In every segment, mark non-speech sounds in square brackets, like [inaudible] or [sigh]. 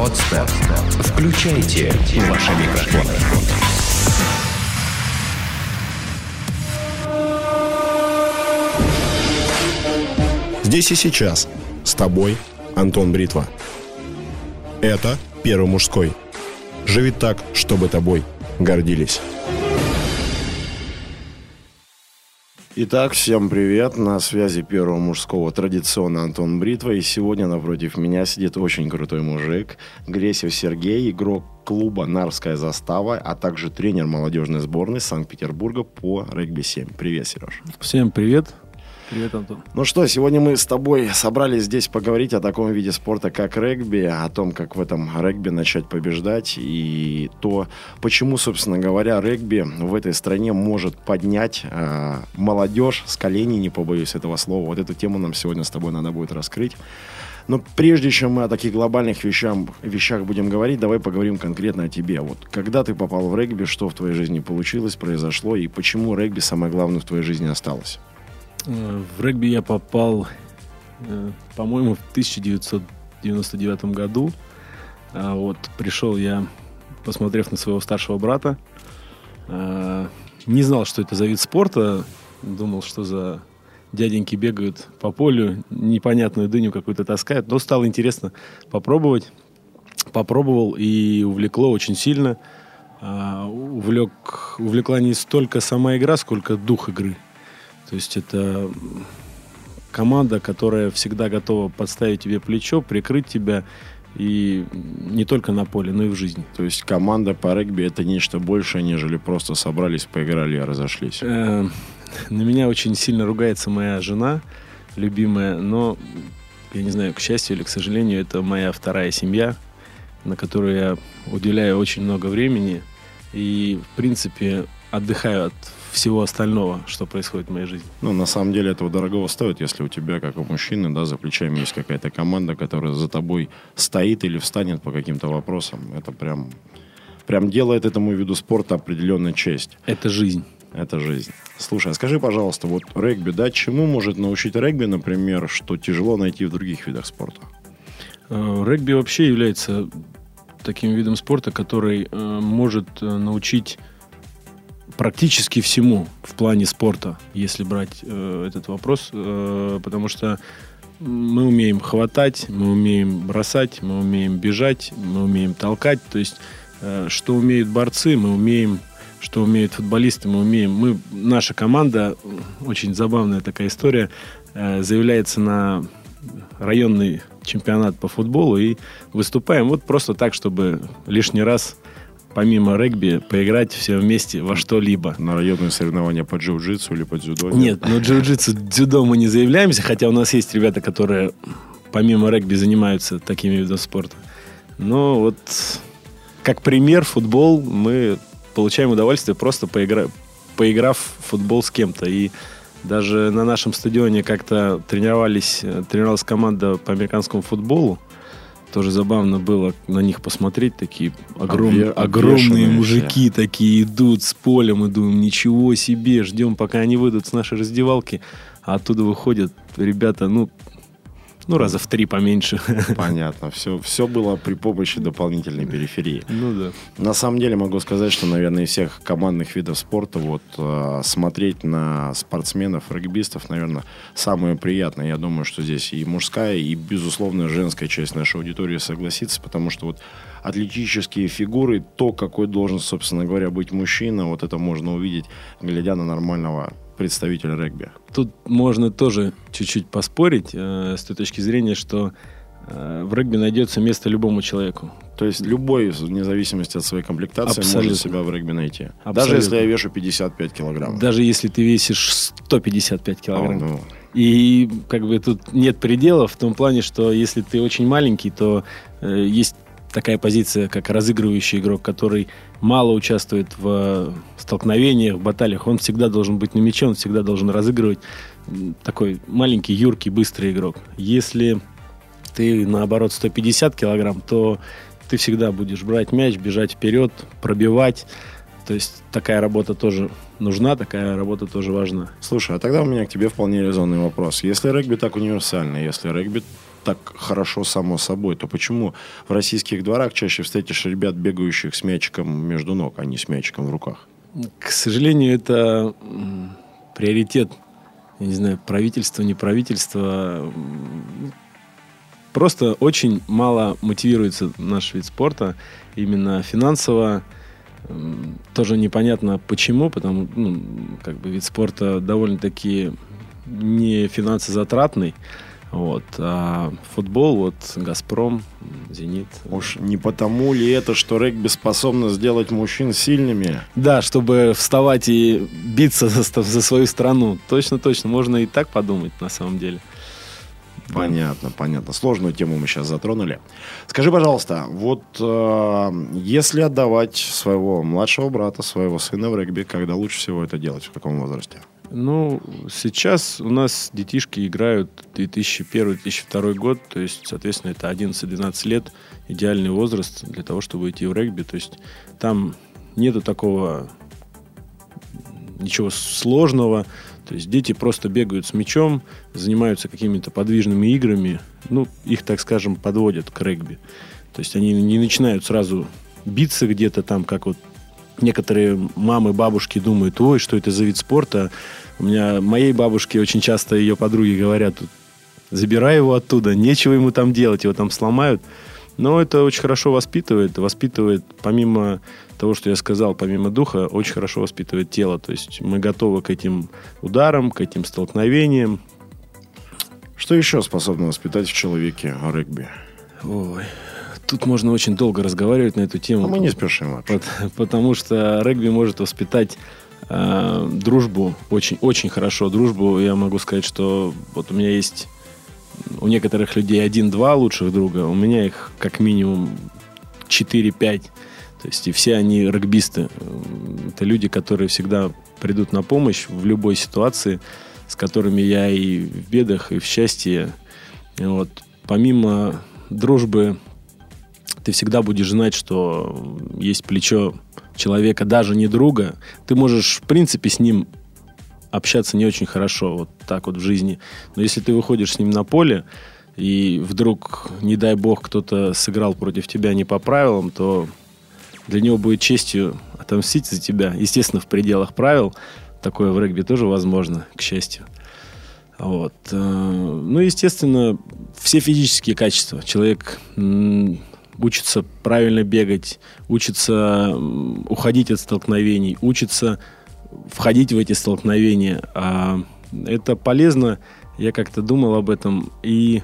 Подстер. Включайте ваши микрофоны. Здесь и сейчас. С тобой Антон Бритва. Это Первый мужской. Живи так, чтобы тобой гордились. Итак, всем привет. На связи Первого мужского традиционно Антон Бритва. И сегодня напротив меня сидит очень крутой мужик. Гресев Сергей, игрок клуба «Нарвская застава», а также тренер молодежной сборной Санкт-Петербурга по регби-7. Привет, Сереж. Всем привет. Привет, Антон. Ну что, сегодня мы с тобой собрались здесь поговорить о таком виде спорта, как регби, о том, как в этом регби начать побеждать, и то, почему, собственно говоря, регби в этой стране может поднять э, молодежь с коленей, не побоюсь этого слова. Вот эту тему нам сегодня с тобой надо будет раскрыть. Но прежде чем мы о таких глобальных вещах, вещах будем говорить, давай поговорим конкретно о тебе. Вот когда ты попал в регби, что в твоей жизни получилось, произошло, и почему регби самое главное в твоей жизни осталось? Э, в регби я попал, э, по-моему, в 1999 году. А вот пришел я, посмотрев на своего старшего брата. Э, не знал, что это за вид спорта. Думал, что за дяденьки бегают по полю, непонятную дыню какую-то таскают. Но стало интересно попробовать. Попробовал и увлекло очень сильно. Увлек, увлекла не столько сама игра, сколько дух игры. То есть это команда, которая всегда готова подставить тебе плечо, прикрыть тебя и не только на поле, но и в жизни. То есть команда по регби это нечто большее, нежели просто собрались, поиграли и разошлись. Э, на меня очень сильно ругается моя жена, любимая, но я не знаю, к счастью или к сожалению, это моя вторая семья, на которую я уделяю очень много времени и, в принципе, отдыхаю от всего остального, что происходит в моей жизни. Ну, на самом деле этого дорогого стоит, если у тебя, как у мужчины, да, за плечами есть какая-то команда, которая за тобой стоит или встанет по каким-то вопросам. Это прям, прям делает этому виду спорта определенную честь. Это жизнь. Это жизнь. Слушай, а скажи, пожалуйста, вот регби, да, чему может научить регби, например, что тяжело найти в других видах спорта? Э, регби вообще является таким видом спорта, который э, может э, научить практически всему в плане спорта, если брать э, этот вопрос, э, потому что мы умеем хватать, мы умеем бросать, мы умеем бежать, мы умеем толкать, то есть э, что умеют борцы, мы умеем, что умеют футболисты, мы умеем. Мы, наша команда, очень забавная такая история, э, заявляется на районный чемпионат по футболу и выступаем вот просто так, чтобы лишний раз помимо регби, поиграть все вместе во что-либо. На районные соревнования по джиу-джитсу или по дзюдо? Нет, ну джиу-джитсу, дзюдо мы не заявляемся, хотя у нас есть ребята, которые помимо регби занимаются такими видами спорта. Но вот как пример футбол мы получаем удовольствие просто поигра... поиграв в футбол с кем-то. И даже на нашем стадионе как-то тренировались, тренировалась команда по американскому футболу. Тоже забавно было на них посмотреть, такие огром... Обве... огромные мужики все. такие идут с полем, и думаем, ничего себе, ждем, пока они выйдут с нашей раздевалки, а оттуда выходят ребята, ну, ну, раза в три поменьше. [laughs] Понятно. Все, все было при помощи дополнительной периферии. Ну да. На самом деле могу сказать, что, наверное, из всех командных видов спорта вот э, смотреть на спортсменов, регбистов, наверное, самое приятное. Я думаю, что здесь и мужская, и, безусловно, женская часть нашей аудитории согласится, потому что вот атлетические фигуры, то, какой должен, собственно говоря, быть мужчина, вот это можно увидеть, глядя на нормального представителя регби. Тут можно тоже чуть-чуть поспорить э, с той точки зрения, что э, в регби найдется место любому человеку. То есть любой, вне зависимости от своей комплектации, Абсолютно. может себя в регби найти. Абсолютно. Даже если я вешу 55 килограмм. Даже если ты весишь 155 килограмм. О, ну. И как бы тут нет предела в том плане, что если ты очень маленький, то э, есть такая позиция, как разыгрывающий игрок, который мало участвует в столкновениях, в баталиях. Он всегда должен быть на мяче, он всегда должен разыгрывать. Такой маленький, юркий, быстрый игрок. Если ты, наоборот, 150 килограмм, то ты всегда будешь брать мяч, бежать вперед, пробивать. То есть такая работа тоже нужна, такая работа тоже важна. Слушай, а тогда у меня к тебе вполне резонный вопрос. Если регби так универсальный, если регби так хорошо само собой, то почему в российских дворах чаще встретишь ребят, бегающих с мячиком между ног, а не с мячиком в руках? К сожалению, это приоритет, я не знаю, правительства, не правительства. Просто очень мало мотивируется наш вид спорта именно финансово. Тоже непонятно почему, потому ну, как бы вид спорта довольно-таки не финансозатратный. Вот. А футбол, вот Газпром, Зенит. Уж не потому ли это, что регби способно сделать мужчин сильными? Да, чтобы вставать и биться за, за свою страну. Точно, точно. Можно и так подумать на самом деле. Понятно, понятно. Сложную тему мы сейчас затронули. Скажи, пожалуйста, вот э, если отдавать своего младшего брата, своего сына в регби, когда лучше всего это делать, в каком возрасте? Ну, сейчас у нас детишки играют 2001-2002 год, то есть, соответственно, это 11-12 лет, идеальный возраст для того, чтобы идти в регби. То есть там нету такого ничего сложного. То есть дети просто бегают с мячом, занимаются какими-то подвижными играми. Ну, их, так скажем, подводят к регби. То есть они не начинают сразу биться где-то там, как вот некоторые мамы, бабушки думают, ой, что это за вид спорта. У меня моей бабушке очень часто ее подруги говорят, забирай его оттуда, нечего ему там делать, его там сломают. Но это очень хорошо воспитывает. Воспитывает, помимо того, что я сказал, помимо духа, очень хорошо воспитывает тело. То есть мы готовы к этим ударам, к этим столкновениям. Что еще способно воспитать в человеке регби? Ой, тут можно очень долго разговаривать на эту тему. А мы не спешим вообще. [laughs] Потому что регби может воспитать э, дружбу очень, очень хорошо. Дружбу, я могу сказать, что вот у меня есть у некоторых людей один-два лучших друга, у меня их как минимум 4-5. То есть и все они регбисты. Это люди, которые всегда придут на помощь в любой ситуации, с которыми я и в бедах, и в счастье. Вот. Помимо дружбы, ты всегда будешь знать, что есть плечо человека, даже не друга. Ты можешь, в принципе, с ним общаться не очень хорошо, вот так вот в жизни. Но если ты выходишь с ним на поле, и вдруг, не дай бог, кто-то сыграл против тебя не по правилам, то для него будет честью отомстить за тебя. Естественно, в пределах правил. Такое в регби тоже возможно, к счастью. Вот. Э, ну, естественно, все физические качества. Человек учится правильно бегать, учится уходить от столкновений, учится входить в эти столкновения. А это полезно, я как-то думал об этом, и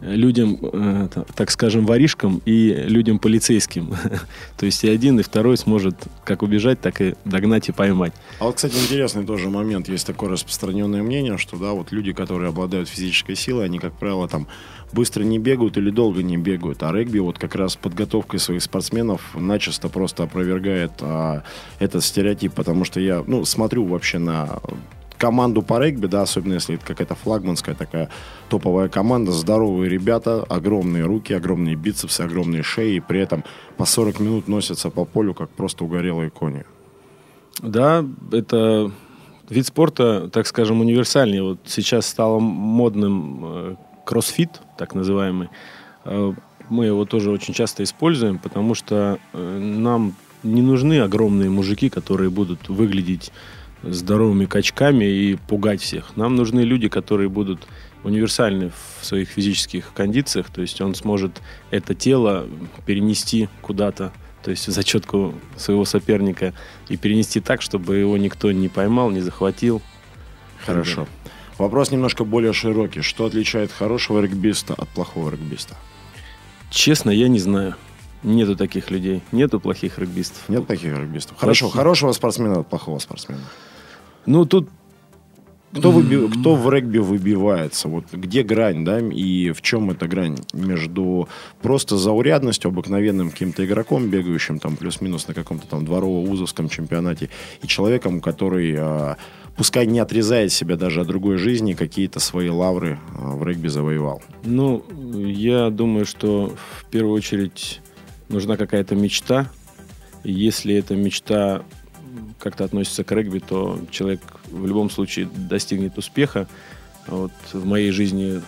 людям, э, так скажем, воришкам и людям полицейским. [laughs] То есть и один, и второй сможет как убежать, так и догнать и поймать. А вот, кстати, интересный тоже момент. Есть такое распространенное мнение, что да, вот люди, которые обладают физической силой, они, как правило, там быстро не бегают или долго не бегают. А регби вот как раз подготовкой своих спортсменов начисто просто опровергает а, этот стереотип, потому что я, ну, смотрю вообще на команду по регби, да, особенно если это какая-то флагманская такая топовая команда, здоровые ребята, огромные руки, огромные бицепсы, огромные шеи, и при этом по 40 минут носятся по полю, как просто угорелые кони. Да, это вид спорта, так скажем, универсальный. Вот сейчас стало модным э, кроссфит, так называемый. Э, мы его тоже очень часто используем, потому что э, нам не нужны огромные мужики, которые будут выглядеть здоровыми качками и пугать всех. Нам нужны люди, которые будут универсальны в своих физических кондициях, то есть он сможет это тело перенести куда-то, то есть в зачетку своего соперника и перенести так, чтобы его никто не поймал, не захватил. Хорошо. Вопрос немножко более широкий. Что отличает хорошего регбиста от плохого регбиста? Честно, я не знаю. Нету таких людей. Нету плохих регбистов. Нет таких регбистов. Хорошо, Плохие. хорошего спортсмена от плохого спортсмена. Ну, тут кто, выби... кто в регби выбивается? Вот где грань, да, и в чем эта грань между просто заурядностью, обыкновенным каким-то игроком, бегающим там плюс-минус на каком-то там дворово-узовском чемпионате, и человеком, который, а, пускай не отрезает себя даже от другой жизни, какие-то свои лавры а, в регби завоевал? Ну, я думаю, что в первую очередь нужна какая-то мечта. И если эта мечта как-то относится к регби, то человек в любом случае достигнет успеха. Вот в моей жизни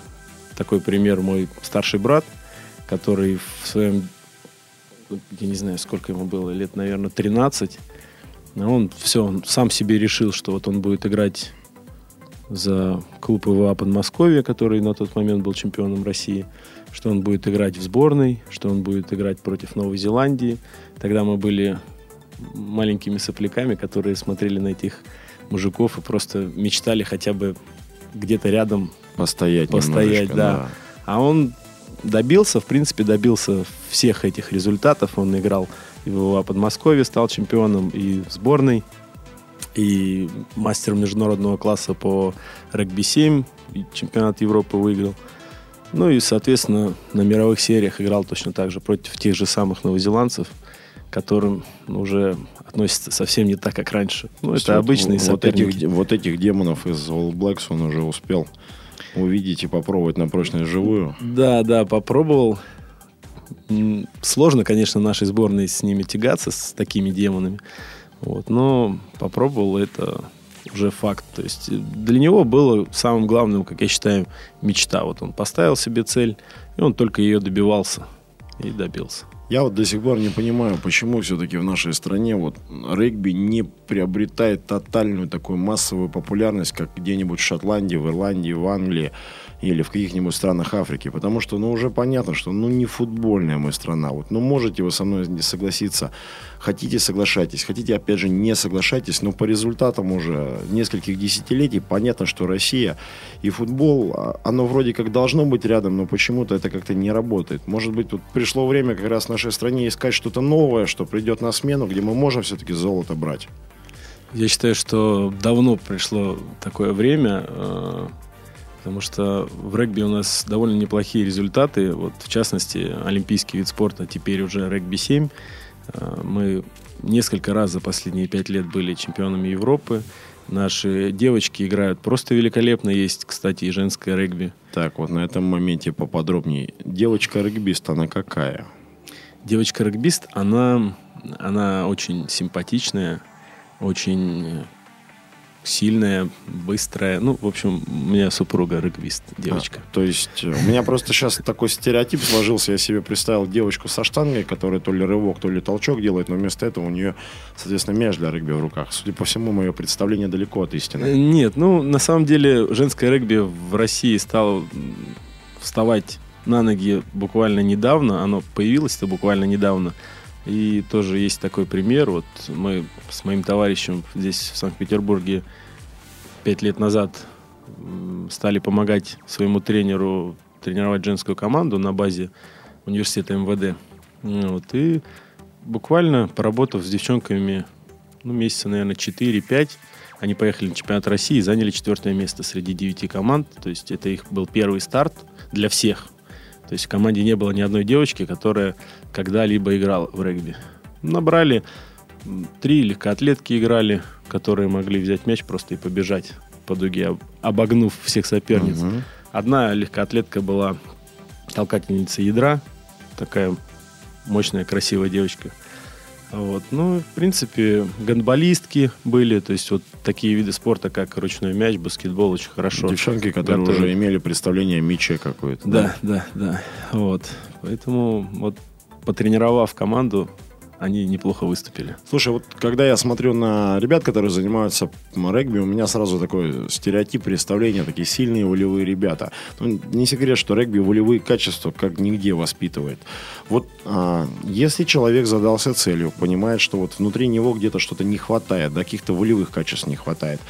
такой пример мой старший брат, который в своем, я не знаю, сколько ему было, лет, наверное, 13, он все, он сам себе решил, что вот он будет играть за клуб ИВА Подмосковье, который на тот момент был чемпионом России, что он будет играть в сборной, что он будет играть против Новой Зеландии. Тогда мы были маленькими сопляками, которые смотрели на этих мужиков и просто мечтали хотя бы где-то рядом Постоять постоять, немножечко, да. А он добился, в принципе, добился всех этих результатов. Он играл и в Подмосковье, стал чемпионом и в сборной, и мастером международного класса по регби-7, и чемпионат Европы выиграл. Ну и, соответственно, на мировых сериях играл точно так же против тех же самых новозеландцев, которым ну, уже относится совсем не так, как раньше. Ну, это обычные вот соперники. этих, вот этих демонов из All Blacks он уже успел увидеть и попробовать на прочность живую. Да, да, попробовал. Сложно, конечно, нашей сборной с ними тягаться, с такими демонами. Вот, но попробовал, это уже факт. То есть э, для него было самым главным, как я считаю, мечта. Вот он поставил себе цель, и он только ее добивался и добился. Я вот до сих пор не понимаю, почему все-таки в нашей стране вот регби не приобретает тотальную такую массовую популярность, как где-нибудь в Шотландии, в Ирландии, в Англии или в каких-нибудь странах Африки. Потому что, ну, уже понятно, что, ну, не футбольная мы страна. Вот, ну, можете вы со мной не согласиться. Хотите, соглашайтесь. Хотите, опять же, не соглашайтесь. Но по результатам уже нескольких десятилетий понятно, что Россия и футбол, а, оно вроде как должно быть рядом, но почему-то это как-то не работает. Может быть, тут пришло время как раз нашей стране искать что-то новое, что придет на смену, где мы можем все-таки золото брать. Я считаю, что давно пришло такое время, э, потому что в регби у нас довольно неплохие результаты. Вот, в частности, олимпийский вид спорта теперь уже регби-7. Э, Мы несколько раз за последние пять лет были чемпионами Европы. Наши девочки играют просто великолепно. Есть, кстати, и женское регби. Так, вот на этом моменте поподробнее. Девочка-регбист, она какая? Девочка-регбист, она, она очень симпатичная, очень э, сильная, быстрая. Ну, в общем, у меня супруга регбист, девочка. А, то есть э, у меня просто сейчас такой стереотип сложился. Я себе представил девочку со штангой, которая то ли рывок, то ли толчок делает, но вместо этого у нее, соответственно, мяч для регби в руках. Судя по всему, мое представление далеко от Э, истины. Нет, ну, на самом деле, женское регби в России стало вставать на ноги буквально недавно. Оно появилось-то буквально недавно. И тоже есть такой пример. Вот мы с моим товарищем здесь, в Санкт-Петербурге, пять лет назад стали помогать своему тренеру тренировать женскую команду на базе университета МВД. Вот, и буквально поработав с девчонками ну, месяца, наверное, 4-5, они поехали на чемпионат России и заняли четвертое место среди девяти команд. То есть это их был первый старт для всех. То есть в команде не было ни одной девочки, которая когда-либо играла в регби. Набрали три легкоатлетки играли, которые могли взять мяч просто и побежать по дуге, об- обогнув всех соперниц. Мгм. Одна легкоатлетка была толкательница ядра, такая мощная, красивая девочка. Вот. Ну, в принципе, гандболистки были, то есть вот такие виды спорта, как ручной мяч, баскетбол, очень хорошо. Девчонки, которые готовы. уже имели представление о мяче какое-то. Да, да, да. Вот. Поэтому вот потренировав команду, они неплохо выступили. Слушай, вот когда я смотрю на ребят, которые занимаются регби, у меня сразу такой стереотип представления, такие сильные волевые ребята. Ну, не секрет, что регби волевые качества как нигде воспитывает. Вот а, если человек задался целью, понимает, что вот внутри него где-то что-то не хватает, да, каких-то волевых качеств не хватает,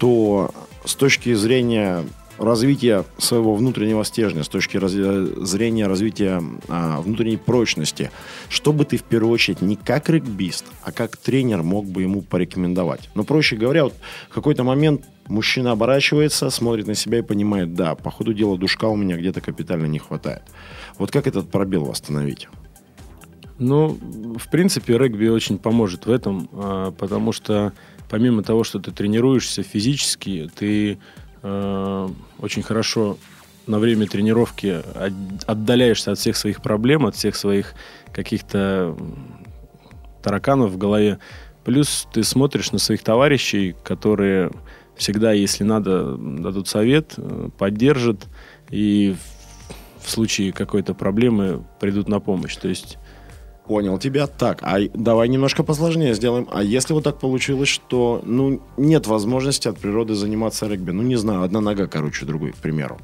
то с точки зрения развития своего внутреннего стержня, с точки раз- зрения развития а, внутренней прочности, что бы ты в первую очередь не как регбист, а как тренер мог бы ему порекомендовать? Но проще говоря, вот в какой-то момент мужчина оборачивается, смотрит на себя и понимает, да, по ходу дела душка у меня где-то капитально не хватает. Вот как этот пробел восстановить? Ну, в принципе, регби очень поможет в этом, а, потому что помимо того, что ты тренируешься физически, ты э, очень хорошо на время тренировки от- отдаляешься от всех своих проблем, от всех своих каких-то тараканов в голове. Плюс ты смотришь на своих товарищей, которые всегда, если надо, дадут совет, э, поддержат. И в случае какой-то проблемы придут на помощь. То есть Понял тебя. Так, а давай немножко посложнее сделаем. А если вот так получилось, что ну нет возможности от природы заниматься регби? Ну, не знаю, одна нога короче другой, к примеру.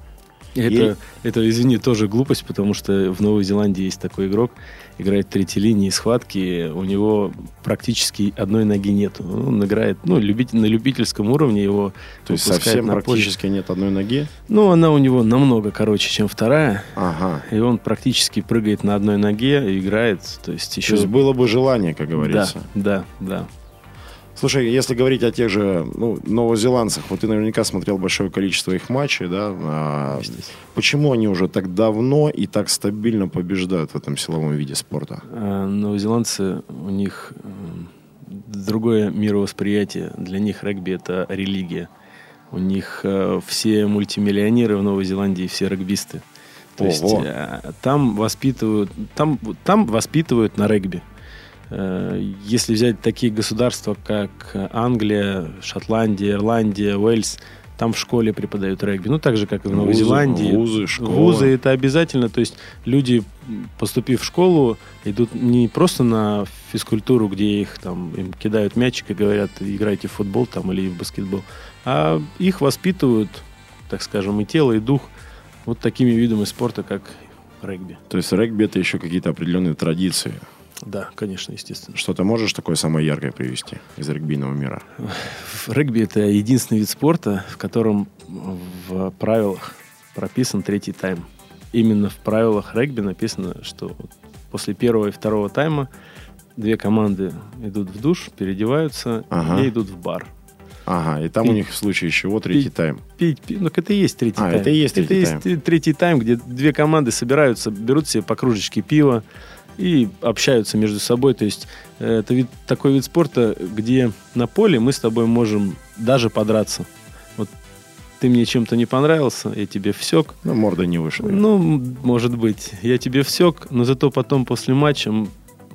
Это, Ей- это, извини, тоже глупость, потому что в Новой Зеландии есть такой игрок, играет третьей линии схватки, у него практически одной ноги нету. Он играет, ну, любитель, на любительском уровне его То есть совсем практически нет одной ноги? Ну, она у него намного короче, чем вторая, Ага. и он практически прыгает на одной ноге и играет, то есть еще... То есть было бы желание, как говорится. Да, да, да. Слушай, если говорить о тех же ну, новозеландцах, вот ты наверняка смотрел большое количество их матчей, да? А почему они уже так давно и так стабильно побеждают в этом силовом виде спорта? А Новозеландцы, у них другое мировосприятие. Для них регби это религия. У них э, все мультимиллионеры в Новой Зеландии, все регбисты. То есть Ого. э, там воспитывают, там, там воспитывают на регби. Э, Если взять такие государства, как Англия, Шотландия, Ирландия, Уэльс, там в школе преподают регби. Ну, так же, как и в Новой Вузы, Зеландии. вузы, школы. Вузы это обязательно. То есть люди, поступив в школу, идут не просто на физкультуру, где их там им кидают мячик и говорят, играйте в футбол там или в баскетбол, а их воспитывают, так скажем, и тело, и дух вот такими видами спорта, как регби. То есть регби это еще какие-то определенные традиции. Да, конечно, естественно. Что ты можешь такое самое яркое привести из регбийного мира? Регби это единственный вид спорта, в котором в правилах прописан третий тайм. Именно в правилах регби написано, что после первого и второго тайма две команды идут в душ, переодеваются Ага. и идут в бар. Ага, и там у Пить- них в случае чего третий пить- тайм. Пить, пить. Ну, это и есть третий А, тайм. это и есть третий есть т- третий тайм, где две команды собираются, берут себе по кружечке пива и общаются между собой. То есть э, это вид, такой вид спорта, где на поле мы с тобой можем даже подраться. Вот ты мне чем-то не понравился, я тебе всек. Ну, морда не вышла. Ну, может быть, я тебе всек, но зато потом после матча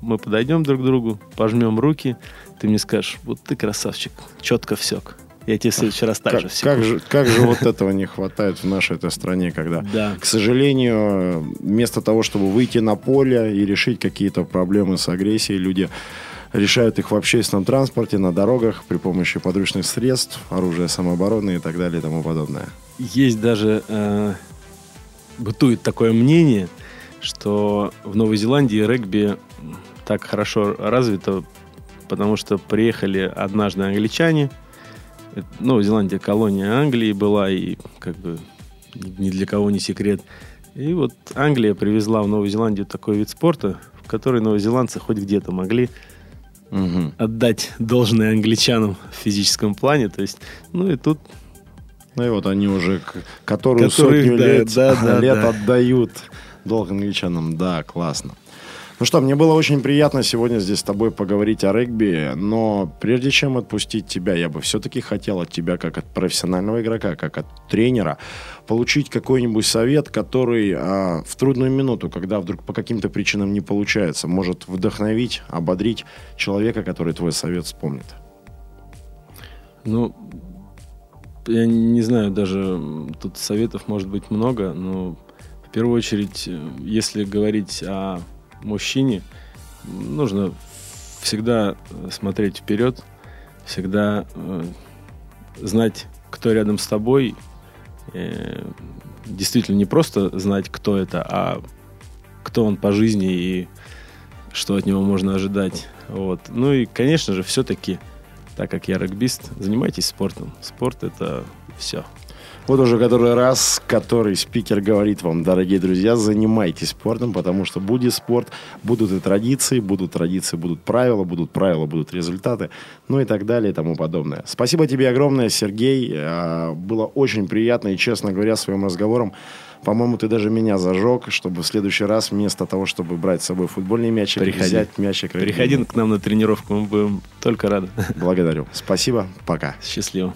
мы подойдем друг к другу, пожмем руки, ты мне скажешь, вот ты красавчик, четко всек. Я тебе в следующий раз так как, же всеку. как же, как же вот этого не хватает в нашей этой стране, когда, Да. к сожалению, вместо того, чтобы выйти на поле и решить какие-то проблемы с агрессией, люди решают их в общественном транспорте, на дорогах, при помощи подручных средств, оружия самообороны и так далее и тому подобное. Есть даже э, бытует такое мнение, что в Новой Зеландии регби так хорошо развито, потому что приехали однажды англичане. Новая Зеландия колония Англии была, и как бы ни для кого не секрет. И вот Англия привезла в Новую Зеландию такой вид спорта, в который новозеландцы хоть где-то могли Мгм. отдать должное англичанам в физическом плане. То есть, ну и тут Ну и вот они уже которую Которых, сотню да, лет, да, [laughs] да, лет да. отдают долг англичанам. Да, классно. Ну что, мне было очень приятно сегодня здесь с тобой поговорить о регби, но прежде чем отпустить тебя, я бы все-таки хотел от тебя, как от профессионального игрока, как от тренера, получить какой-нибудь совет, который а, в трудную минуту, когда вдруг по каким-то причинам не получается, может вдохновить, ободрить человека, который твой совет вспомнит. Ну, я не знаю, даже тут советов может быть много, но в первую очередь, э, если говорить о мужчине, нужно всегда э, смотреть вперед, всегда э, знать, кто рядом с тобой. Э, действительно, не просто знать, кто это, а кто он по жизни и что от него можно ожидать. Вот. Ну и, конечно же, все-таки так как я регбист, занимайтесь спортом. Спорт это все. Вот уже который раз, который спикер говорит вам, дорогие друзья, занимайтесь спортом, потому что будет спорт, будут и традиции, будут традиции, будут правила, будут правила, будут результаты, ну и так далее и тому подобное. Спасибо тебе огромное, Сергей. А, Было очень приятно и, честно говоря, своим разговором, по-моему, ты даже меня зажег, чтобы в следующий раз вместо того, чтобы брать с собой футбольный мячик, Приходи. взять мячик. Приходи к нам на тренировку, мы будем только рады. Благодарю. Спасибо. Пока. Счастливо.